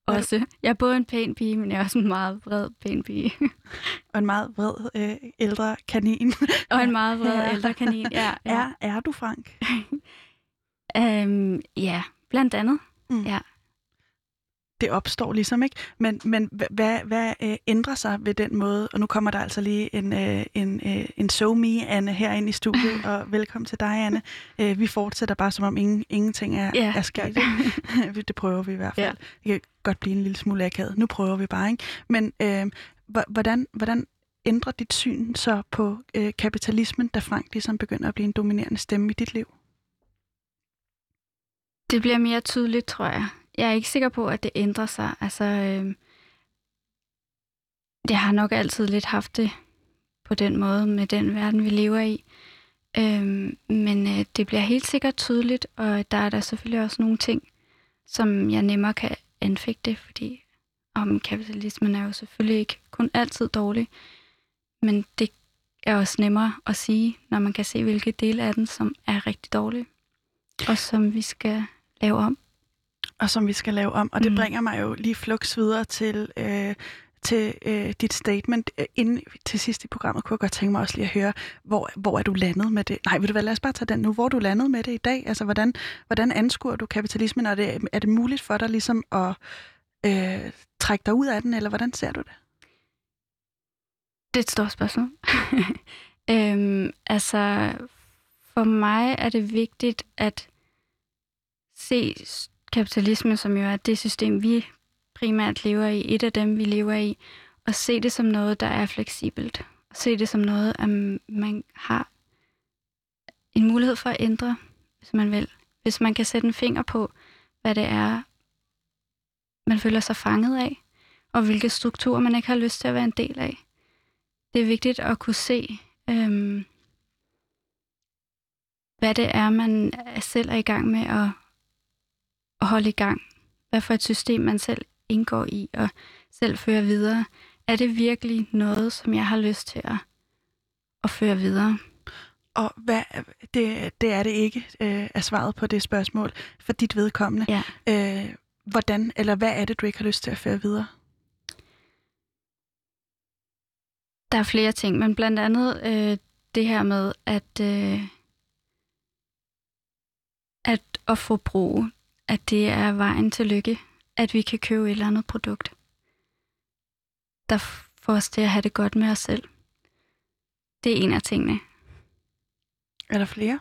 også. Jeg er både en pæn pige, men jeg er også en meget vred pæn pige. og en meget vred øh, ældre kanin. og en meget vred ja. ældre kanin, ja. ja. Er, er du Frank? um, ja, blandt andet. Mm. Ja det opstår ligesom, ikke? Men, men hvad, hvad øh, ændrer sig ved den måde? Og nu kommer der altså lige en, øh, en, øh, en so me Anne, herinde i studiet, og velkommen til dig, Anne. Øh, vi fortsætter bare, som om ingen, ingenting er, yeah, er sket. det prøver vi i hvert fald. Yeah. Det kan godt blive en lille smule akavet. Nu prøver vi bare, ikke? Men øh, hvordan, hvordan ændrer dit syn så på øh, kapitalismen, da Frank ligesom begynder at blive en dominerende stemme i dit liv? Det bliver mere tydeligt, tror jeg jeg er ikke sikker på, at det ændrer sig. Altså, øh, jeg har nok altid lidt haft det på den måde med den verden, vi lever i. Øh, men øh, det bliver helt sikkert tydeligt, og der er der selvfølgelig også nogle ting, som jeg nemmere kan anfægte, fordi om kapitalismen er jo selvfølgelig ikke kun altid dårlig, men det er også nemmere at sige, når man kan se, hvilke dele af den, som er rigtig dårlige, og som vi skal lave om og som vi skal lave om. Og det mm. bringer mig jo lige flux videre til, øh, til øh, dit statement. Øh, inden til sidst i programmet kunne jeg godt tænke mig også lige at høre, hvor, hvor er du landet med det? Nej, vil du hvad, lad os bare tage den nu. Hvor er du landet med det i dag? Altså, hvordan, hvordan anskuer du kapitalismen? Er det, er det muligt for dig ligesom at øh, trække dig ud af den, eller hvordan ser du det? Det er et stort spørgsmål. øhm, altså, for mig er det vigtigt at se kapitalisme, som jo er det system, vi primært lever i, et af dem, vi lever i, og se det som noget, der er fleksibelt. Og se det som noget, at man har en mulighed for at ændre, hvis man vil. Hvis man kan sætte en finger på, hvad det er, man føler sig fanget af, og hvilke strukturer man ikke har lyst til at være en del af. Det er vigtigt at kunne se, øhm, hvad det er, man selv er i gang med at, holde i gang. Hvad for et system man selv indgår i og selv fører videre. Er det virkelig noget, som jeg har lyst til at, at føre videre? Og hvad, det, det er det ikke, øh, er svaret på det spørgsmål for dit vedkommende. Ja. Øh, hvordan, eller hvad er det, du ikke har lyst til at føre videre? Der er flere ting, men blandt andet øh, det her med, at, øh, at at få brug, at det er vejen til lykke, at vi kan købe et eller andet produkt, der får os til at have det godt med os selv. Det er en af tingene. Er der flere?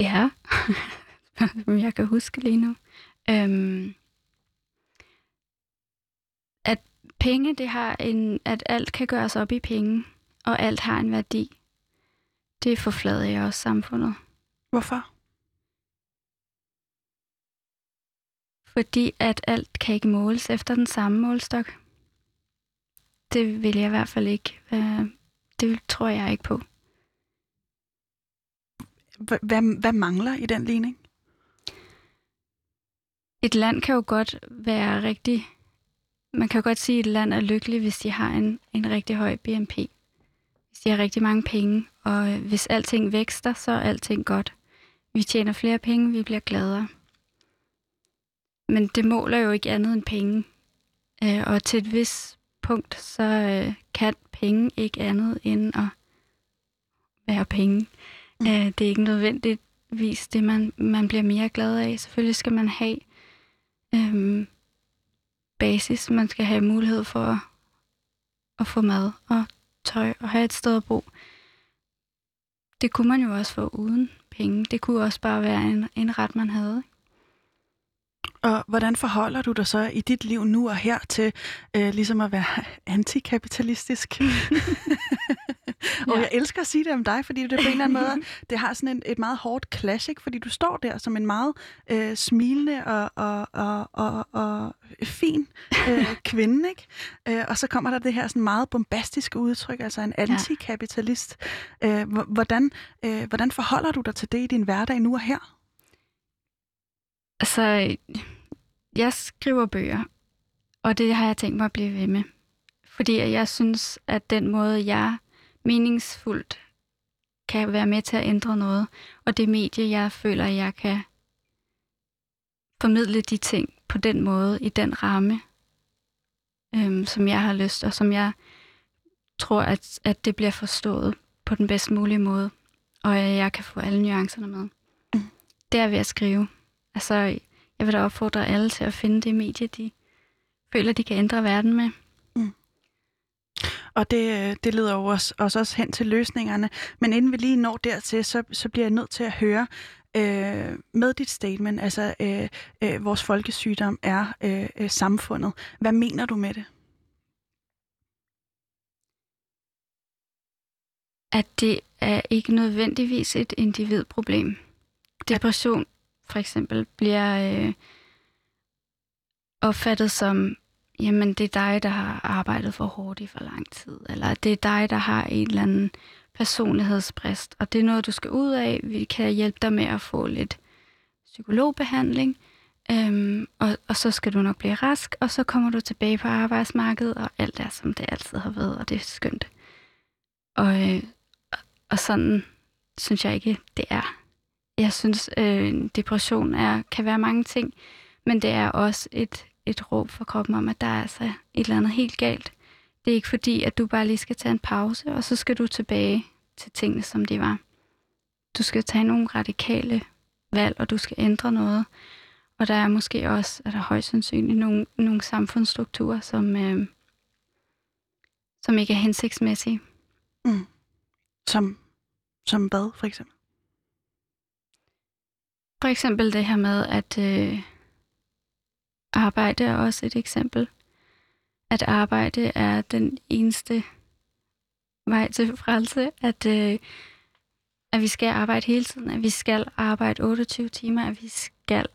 Ja, som jeg kan huske lige nu. Øhm, at penge, det har en, at alt kan gøres op i penge, og alt har en værdi. Det forflader også samfundet. Hvorfor? Fordi at alt kan ikke måles efter den samme målstok. Det vil jeg i hvert fald ikke. Det tror jeg ikke på. Hvad, hvad mangler i den ligning? Et land kan jo godt være rigtig... Man kan jo godt sige, at et land er lykkeligt, hvis de har en, en rigtig høj BNP. Hvis de har rigtig mange penge. Og hvis alting vækster, så er alting godt. Vi tjener flere penge, vi bliver gladere. Men det måler jo ikke andet end penge. Øh, og til et vis punkt, så øh, kan penge ikke andet end at være penge. Mm. Øh, det er ikke nødvendigvis det, man, man bliver mere glad af. Selvfølgelig skal man have øh, basis. Man skal have mulighed for at, at få mad og tøj og have et sted at bo. Det kunne man jo også få uden penge. Det kunne også bare være en, en ret, man havde. Og hvordan forholder du dig så i dit liv nu og her til øh, ligesom at være antikapitalistisk? og ja. jeg elsker at sige det om dig, fordi det på en eller anden måde, det har sådan en, et meget hårdt clash, ikke? fordi du står der som en meget øh, smilende og, og, og, og, og fin øh, kvinde, ikke? Øh, og så kommer der det her sådan meget bombastiske udtryk, altså en antikapitalist. Øh, hvordan, øh, hvordan forholder du dig til det i din hverdag nu og her? Altså, jeg skriver bøger, og det har jeg tænkt mig at blive ved med. Fordi jeg synes, at den måde, jeg meningsfuldt kan være med til at ændre noget, og det medie, jeg føler, jeg kan formidle de ting på den måde, i den ramme, øhm, som jeg har lyst, og som jeg tror, at, at det bliver forstået på den bedst mulige måde, og jeg kan få alle nuancerne med. Mm. Det er ved at skrive. Altså, jeg vil da opfordre alle til at finde det medie, de føler, de kan ændre verden med. Mm. Og det, det leder jo os, os også hen til løsningerne. Men inden vi lige når dertil, så, så bliver jeg nødt til at høre øh, med dit statement, altså øh, øh, vores folkesygdom er øh, øh, samfundet. Hvad mener du med det? At det er ikke nødvendigvis et individproblem. Depression for eksempel bliver øh, opfattet som, jamen det er dig, der har arbejdet for hårdt i for lang tid, eller det er dig, der har en eller anden personlighedsbrist, og det er noget, du skal ud af. Vi kan hjælpe dig med at få lidt psykologbehandling, øhm, og, og så skal du nok blive rask, og så kommer du tilbage på arbejdsmarkedet, og alt er, som det altid har været, og det er skønt. Og, øh, og sådan synes jeg ikke, det er. Jeg synes, øh, depression er, kan være mange ting, men det er også et, et råb for kroppen om, at der er altså et eller andet helt galt. Det er ikke fordi, at du bare lige skal tage en pause, og så skal du tilbage til tingene, som de var. Du skal tage nogle radikale valg, og du skal ændre noget. Og der er måske også, er der højst sandsynligt nogle, nogle samfundsstrukturer, som, øh, som ikke er hensigtsmæssige. Mm. Som, som hvad, for eksempel? For eksempel det her med, at øh, arbejde er også et eksempel. At arbejde er den eneste vej til frelse. At, øh, at vi skal arbejde hele tiden. At vi skal arbejde 28 timer. At vi skal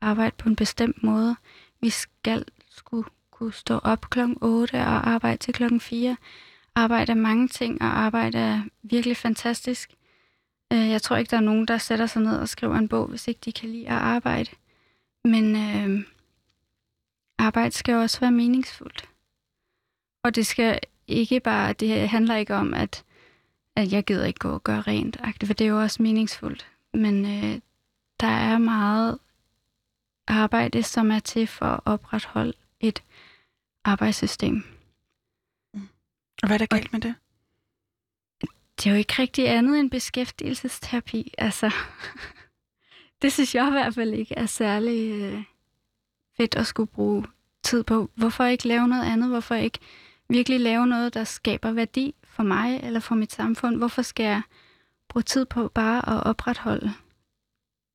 arbejde på en bestemt måde. Vi skal skulle kunne stå op klokken 8 og arbejde til klokken 4. Arbejde er mange ting, og arbejde er virkelig fantastisk. Øh, jeg tror ikke, der er nogen, der sætter sig ned og skriver en bog, hvis ikke de kan lide at arbejde. Men øh, arbejde skal også være meningsfuldt. Og det skal ikke bare, det handler ikke om, at, at jeg gider ikke gå og gøre rent, for det er jo også meningsfuldt. Men øh, der er meget arbejde, som er til for at opretholde et arbejdssystem. Og hvad er der galt med det? Det er jo ikke rigtig andet end beskæftigelsesterapi. Altså, det synes jeg i hvert fald ikke er særlig øh, fedt at skulle bruge tid på. Hvorfor ikke lave noget andet? Hvorfor ikke virkelig lave noget, der skaber værdi for mig eller for mit samfund? Hvorfor skal jeg bruge tid på bare at opretholde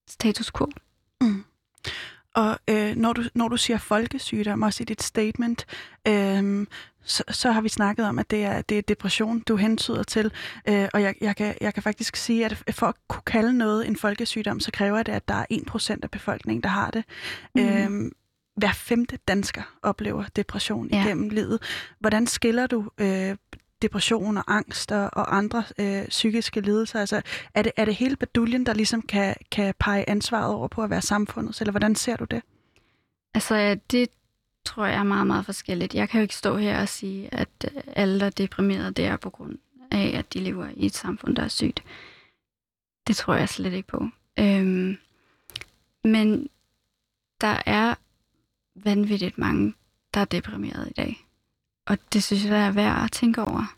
status quo? Og øh, når, du, når du siger folkesygdom, også i dit statement, øh, så, så har vi snakket om, at det er, det er depression, du hentyder til. Øh, og jeg, jeg, kan, jeg kan faktisk sige, at for at kunne kalde noget en folkesygdom, så kræver det, at der er 1% af befolkningen, der har det. Mm. Øh, hver femte dansker oplever depression ja. igennem livet. Hvordan skiller du øh, depression og angst og, og andre øh, psykiske lidelser? Altså, er det, er det hele baduljen, der ligesom kan, kan pege ansvaret over på at være samfundet, eller hvordan ser du det? Altså, det tror jeg er meget, meget forskelligt. Jeg kan jo ikke stå her og sige, at øh, alle, der er deprimerede, det er på grund af, at de lever i et samfund, der er sygt. Det tror jeg slet ikke på. Øhm, men der er vanvittigt mange, der er deprimeret i dag. Og det synes jeg er værd at tænke over.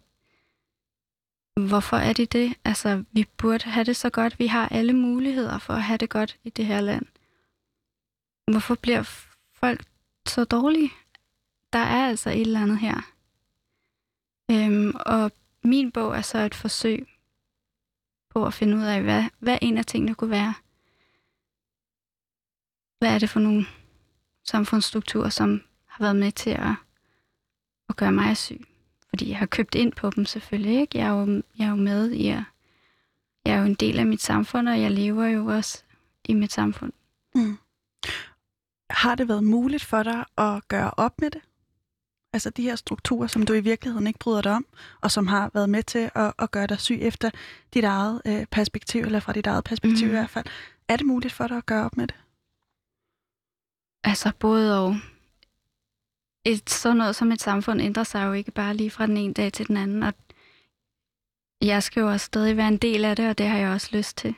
Hvorfor er det det? Altså, vi burde have det så godt. Vi har alle muligheder for at have det godt i det her land. Hvorfor bliver folk så dårlige? Der er altså et eller andet her. Øhm, og min bog er så et forsøg på at finde ud af, hvad, hvad en af tingene kunne være. Hvad er det for nogle samfundsstrukturer, som har været med til at, at gøre mig syg? Fordi jeg har købt ind på dem selvfølgelig. Ikke? Jeg, er jo, jeg er jo med i at, Jeg er jo en del af mit samfund, og jeg lever jo også i mit samfund. Mm. Har det været muligt for dig at gøre op med det? Altså de her strukturer, som du i virkeligheden ikke bryder dig om, og som har været med til at, at gøre dig syg efter dit eget øh, perspektiv, eller fra dit eget perspektiv mm. i hvert fald. Er det muligt for dig at gøre op med det? Altså både og. Et, sådan noget som et samfund ændrer sig jo ikke bare lige fra den ene dag til den anden, og jeg skal jo også stadig være en del af det, og det har jeg også lyst til.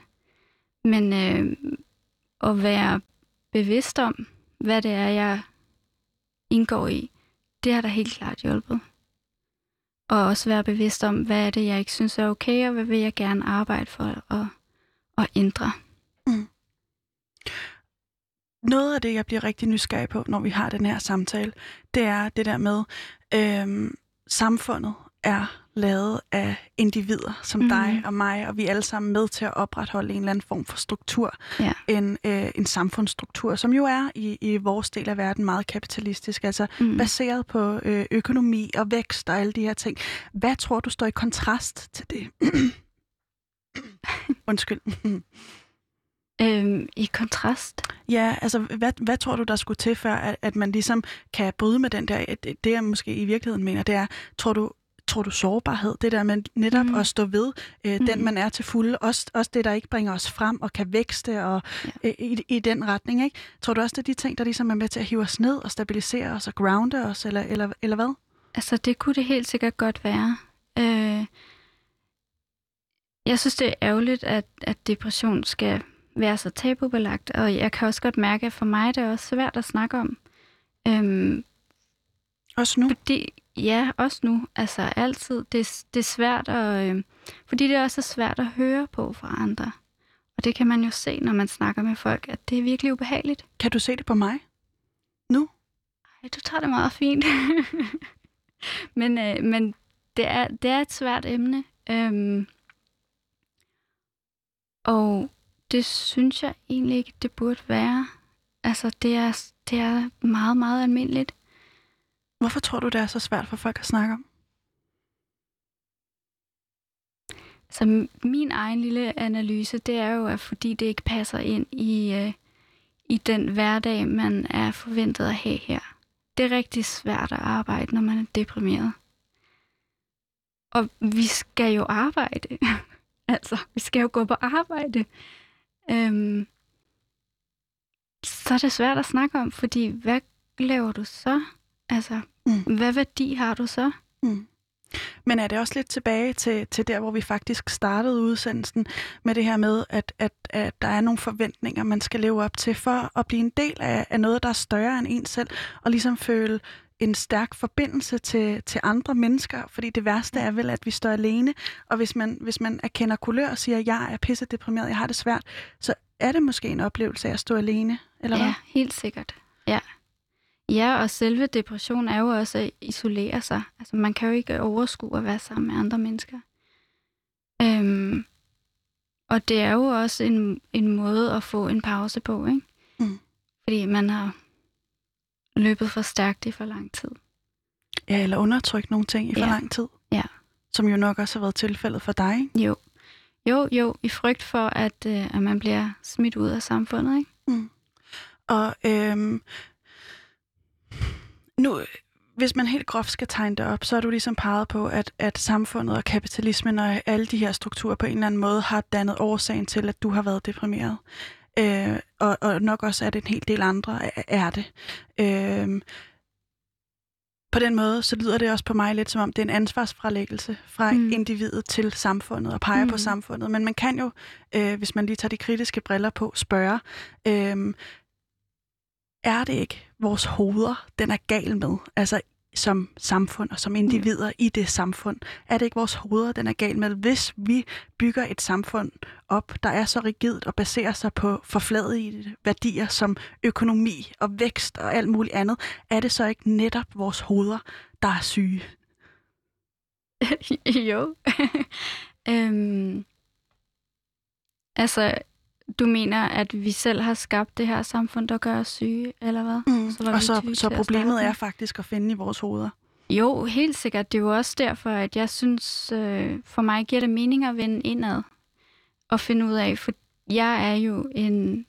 Men øh, at være bevidst om, hvad det er, jeg indgår i, det har da helt klart hjulpet. Og også være bevidst om, hvad er det, jeg ikke synes er okay, og hvad vil jeg gerne arbejde for at, at ændre. Noget af det, jeg bliver rigtig nysgerrig på, når vi har den her samtale, det er det der med, øhm, samfundet er lavet af individer som mm. dig og mig, og vi er alle sammen med til at opretholde en eller anden form for struktur. Ja. En, øh, en samfundsstruktur, som jo er i, i vores del af verden meget kapitalistisk, altså mm. baseret på øh, økonomi og vækst og alle de her ting. Hvad tror du står i kontrast til det? Undskyld. Øhm, I kontrast? Ja, altså hvad, hvad tror du, der skulle til, før at, at man ligesom kan bryde med den der, det, det jeg måske i virkeligheden mener, det er, tror du, tror du sårbarhed, det der med netop mm. at stå ved øh, mm. den, man er til fulde, også, også det, der ikke bringer os frem og kan vækste og, ja. øh, i, i den retning, ikke? Tror du også, det er de ting, der ligesom er med til at hive os ned og stabilisere os og grounde os, eller, eller, eller hvad? Altså, det kunne det helt sikkert godt være. Øh, jeg synes, det er ærgerligt, at, at depression skal være så tabubelagt, og jeg kan også godt mærke, at for mig det er også svært at snakke om. Øhm, også nu? Fordi, ja, også nu. Altså altid. Det, det er svært at... Øh, fordi det er også svært at høre på fra andre. Og det kan man jo se, når man snakker med folk, at det er virkelig ubehageligt. Kan du se det på mig? Nu? Ej, du tager det meget fint. men, øh, men det er, det er et svært emne. Øhm, og det synes jeg egentlig ikke, det burde være. Altså, det er, det er meget, meget almindeligt. Hvorfor tror du, det er så svært for folk at snakke om? Så min egen lille analyse, det er jo, at fordi det ikke passer ind i, øh, i den hverdag, man er forventet at have her. Det er rigtig svært at arbejde, når man er deprimeret. Og vi skal jo arbejde. altså, vi skal jo gå på arbejde. Øhm, så er det svært at snakke om, fordi hvad laver du så? Altså, mm. hvad værdi har du så? Mm. Men er det også lidt tilbage til, til der, hvor vi faktisk startede udsendelsen med det her med, at, at, at der er nogle forventninger, man skal leve op til for at blive en del af, af noget, der er større end en selv, og ligesom føle en stærk forbindelse til, til andre mennesker, fordi det værste er vel, at vi står alene, og hvis man, hvis man erkender kulør og siger, jeg er pisse deprimeret, jeg har det svært, så er det måske en oplevelse af at stå alene, eller ja, hvad? helt sikkert. Ja. Ja, og selve depression er jo også at isolere sig. Altså, man kan jo ikke overskue at være sammen med andre mennesker. Øhm, og det er jo også en, en måde at få en pause på, ikke? Mm. Fordi man har løbet for stærkt i for lang tid. Ja, eller undertrykt nogle ting i for ja. lang tid. Ja. Som jo nok også har været tilfældet for dig, ikke? Jo. Jo, jo, i frygt for, at, øh, at man bliver smidt ud af samfundet, ikke? Mm. Og øhm, nu, hvis man helt groft skal tegne det op, så er du ligesom peget på, at, at samfundet og kapitalismen og alle de her strukturer på en eller anden måde har dannet årsagen til, at du har været deprimeret. Øh, og, og nok også, at en hel del andre er det. Øh, på den måde, så lyder det også på mig lidt som om, det er en ansvarsfralæggelse fra mm. individet til samfundet og peger mm. på samfundet. Men man kan jo, øh, hvis man lige tager de kritiske briller på, spørge, øh, er det ikke vores hoveder, den er gal med? Altså som samfund og som individer mm. i det samfund. Er det ikke vores hoveder, den er gal med? Hvis vi bygger et samfund op, der er så rigidt og baserer sig på forfladige værdier som økonomi og vækst og alt muligt andet, er det så ikke netop vores hoveder, der er syge? jo. øhm, altså, du mener, at vi selv har skabt det her samfund, der gør os syge, eller hvad? Mm. Så og så, så problemet er faktisk at finde i vores hoveder. Jo, helt sikkert. Det er jo også derfor, at jeg synes, øh, for mig giver det mening at vende indad og finde ud af, for jeg er jo en,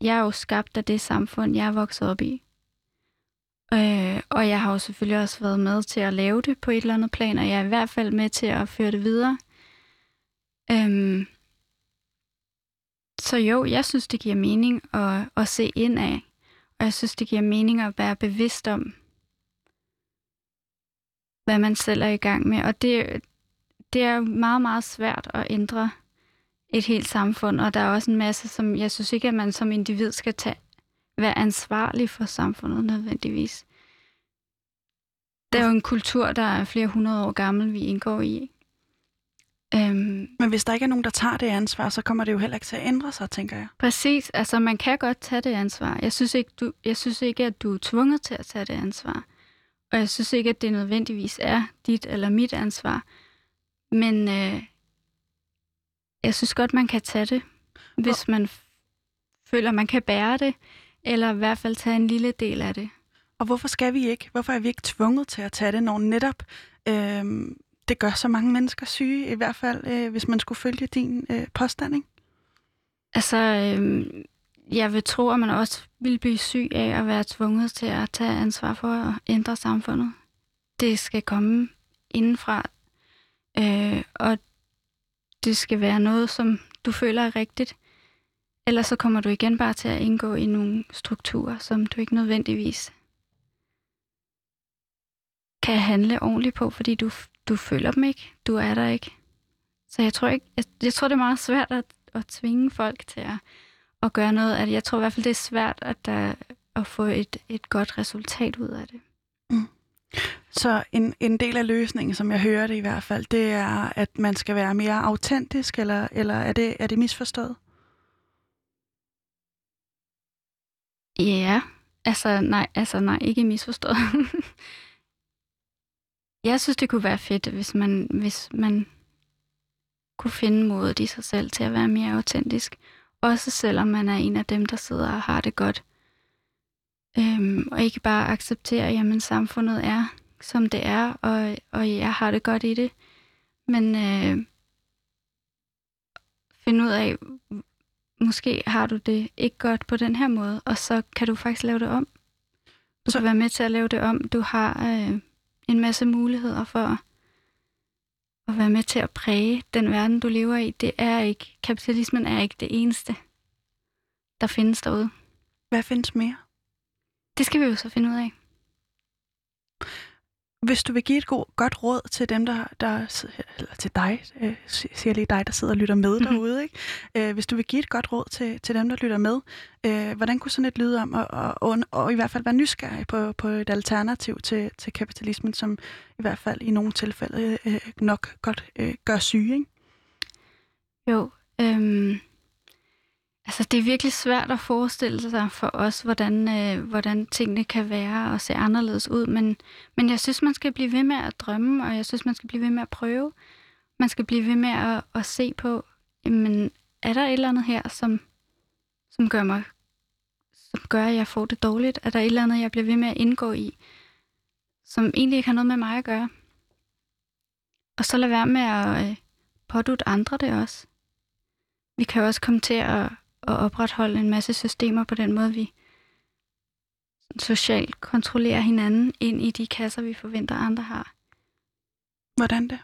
jeg er jo skabt af det samfund, jeg er vokset op i. Øh, og jeg har jo selvfølgelig også været med til at lave det på et eller andet plan, og jeg er i hvert fald med til at føre det videre. Øh, så jo, jeg synes, det giver mening at, at se ind af. Og jeg synes, det giver mening at være bevidst om, hvad man selv er i gang med. Og det, det er meget, meget svært at ændre et helt samfund. Og der er også en masse, som jeg synes ikke, at man som individ skal tage, være ansvarlig for samfundet nødvendigvis. Der er jo en kultur, der er flere hundrede år gammel, vi indgår i. Øhm, Men hvis der ikke er nogen, der tager det ansvar, så kommer det jo heller ikke til at ændre sig, tænker jeg. Præcis. Altså, man kan godt tage det ansvar. Jeg synes ikke, du, jeg synes ikke at du er tvunget til at tage det ansvar. Og jeg synes ikke, at det nødvendigvis er dit eller mit ansvar. Men øh, jeg synes godt, man kan tage det, hvis man føler, man kan bære det, eller i hvert fald tage en lille del af det. Og hvorfor skal vi ikke? Hvorfor er vi ikke tvunget til at tage det, når netop øh, det gør så mange mennesker syge, i hvert fald øh, hvis man skulle følge din øh, påstand, ikke? Altså, øh, jeg vil tro, at man også vil blive syg af at være tvunget til at tage ansvar for at ændre samfundet. Det skal komme indenfra, øh, og det skal være noget, som du føler er rigtigt. Ellers så kommer du igen bare til at indgå i nogle strukturer, som du ikke nødvendigvis kan handle ordentligt på, fordi du du føler dem ikke, du er der ikke. Så jeg tror ikke, jeg, jeg tror det er meget svært at, at tvinge folk til at, at gøre noget det. Jeg tror i hvert fald det er svært at, der, at få et, et godt resultat ud af det. Mm. Så en, en del af løsningen, som jeg hører det i hvert fald, det er, at man skal være mere autentisk, eller, eller er, det, er det misforstået? Ja, altså nej, altså nej, ikke misforstået. Jeg synes, det kunne være fedt, hvis man, hvis man kunne finde modet i sig selv til at være mere autentisk. Også selvom man er en af dem, der sidder og har det godt. Øhm, og ikke bare acceptere, at jamen, samfundet er, som det er, og, og jeg har det godt i det. Men øh, finde ud af, måske har du det ikke godt på den her måde, og så kan du faktisk lave det om. Du så... kan være med til at lave det om. Du har øh, en masse muligheder for at være med til at præge den verden, du lever i. Det er ikke, kapitalismen er ikke det eneste, der findes derude. Hvad findes mere? Det skal vi jo så finde ud af. Hvis du vil give et god, godt råd til dem, der, der eller til dig, øh, siger lige dig, der sidder og lytter med mm-hmm. derude, ikke? Øh, hvis du vil give et godt råd til, til dem, der lytter med, øh, hvordan kunne sådan et lyde om at og, og, og i hvert fald være nysgerrig på, på et alternativ til, til kapitalismen, som i hvert fald i nogle tilfælde øh, nok godt øh, gør syge, ikke? Jo, øhm, Altså, det er virkelig svært at forestille sig for os, hvordan, øh, hvordan tingene kan være og se anderledes ud, men, men jeg synes, man skal blive ved med at drømme, og jeg synes, man skal blive ved med at prøve. Man skal blive ved med at, at se på, men er der et eller andet her, som, som gør mig som gør, at jeg får det dårligt? Er der et eller andet, jeg bliver ved med at indgå i, som egentlig ikke har noget med mig at gøre? Og så lad være med at øh, pådute andre det også. Vi kan også komme til at at opretholde en masse systemer på den måde, vi socialt kontrollerer hinanden ind i de kasser, vi forventer, andre har. Hvordan det?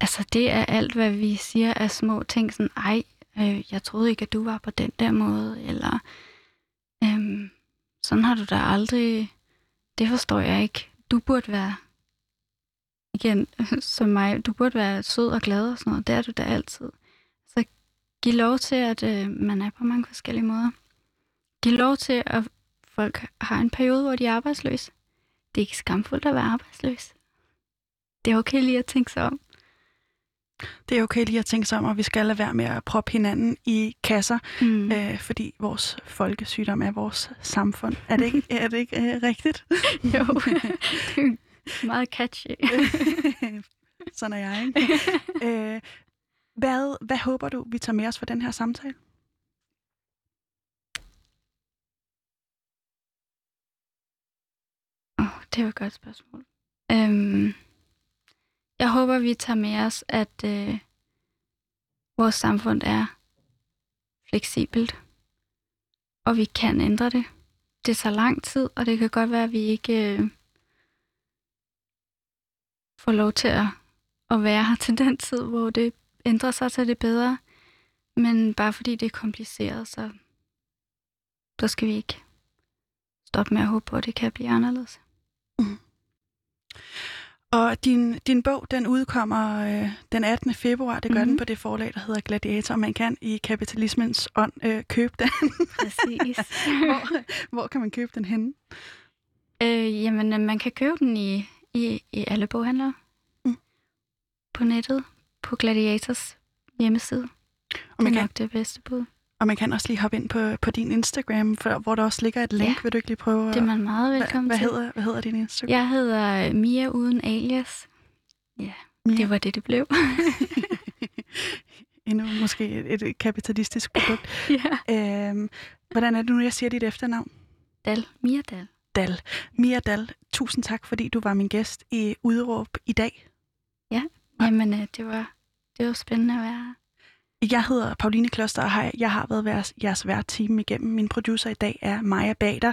Altså det er alt, hvad vi siger er små ting, sådan, ej, øh, jeg troede ikke, at du var på den der måde, eller øhm, sådan har du da aldrig, det forstår jeg ikke. Du burde være igen, som mig, du burde være sød og glad og sådan noget. Det er du da altid. Så giv lov til, at øh, man er på mange forskellige måder. Giv lov til, at folk har en periode, hvor de er arbejdsløse. Det er ikke skamfuldt at være arbejdsløs. Det er okay lige at tænke sig om. Det er okay lige at tænke sig om, og vi skal lade være med at proppe hinanden i kasser, mm. øh, fordi vores folkesygdom er vores samfund. Er det ikke, er det ikke øh, rigtigt? jo, Meget catchy. Sådan er jeg, ikke? øh, hvad, hvad håber du, vi tager med os fra den her samtale? Oh, det var et godt spørgsmål. Øhm, jeg håber, vi tager med os, at øh, vores samfund er fleksibelt, og vi kan ændre det. Det tager lang tid, og det kan godt være, at vi ikke øh, får lov til at, at være her til den tid, hvor det ændrer sig til det bedre. Men bare fordi det er kompliceret, så, så skal vi ikke stoppe med at håbe på, at det kan blive anderledes. Mm. Og din, din bog, den udkommer øh, den 18. februar. Det gør mm-hmm. den på det forlag, der hedder Gladiator. Man kan i kapitalismens ånd øh, købe den. Præcis. hvor, hvor kan man købe den henne? Øh, jamen, man kan købe den i i, i alle boghandlere. Mm. På nettet, på Gladiators hjemmeside. Og man det er kan, nok det bedste bud. Og man kan også lige hoppe ind på, på din Instagram, for, hvor der også ligger et link. Ja, Vil du ikke lige prøve? det er man meget velkommen hvad, hvad til. Hedder, hvad hedder din Instagram? Jeg hedder Mia uden alias. Ja, Mia. det var det, det blev. Endnu måske et, et kapitalistisk produkt. ja. øhm, hvordan er det nu, jeg siger dit efternavn? Dal. Mia Dal. Dal. Mia Dal, tusind tak, fordi du var min gæst i Udråb i dag. Ja, jamen øh, det var, det var spændende at være her. Jeg hedder Pauline Kloster, og jeg har været jeres, vært time igennem. Min producer i dag er Maja Bader.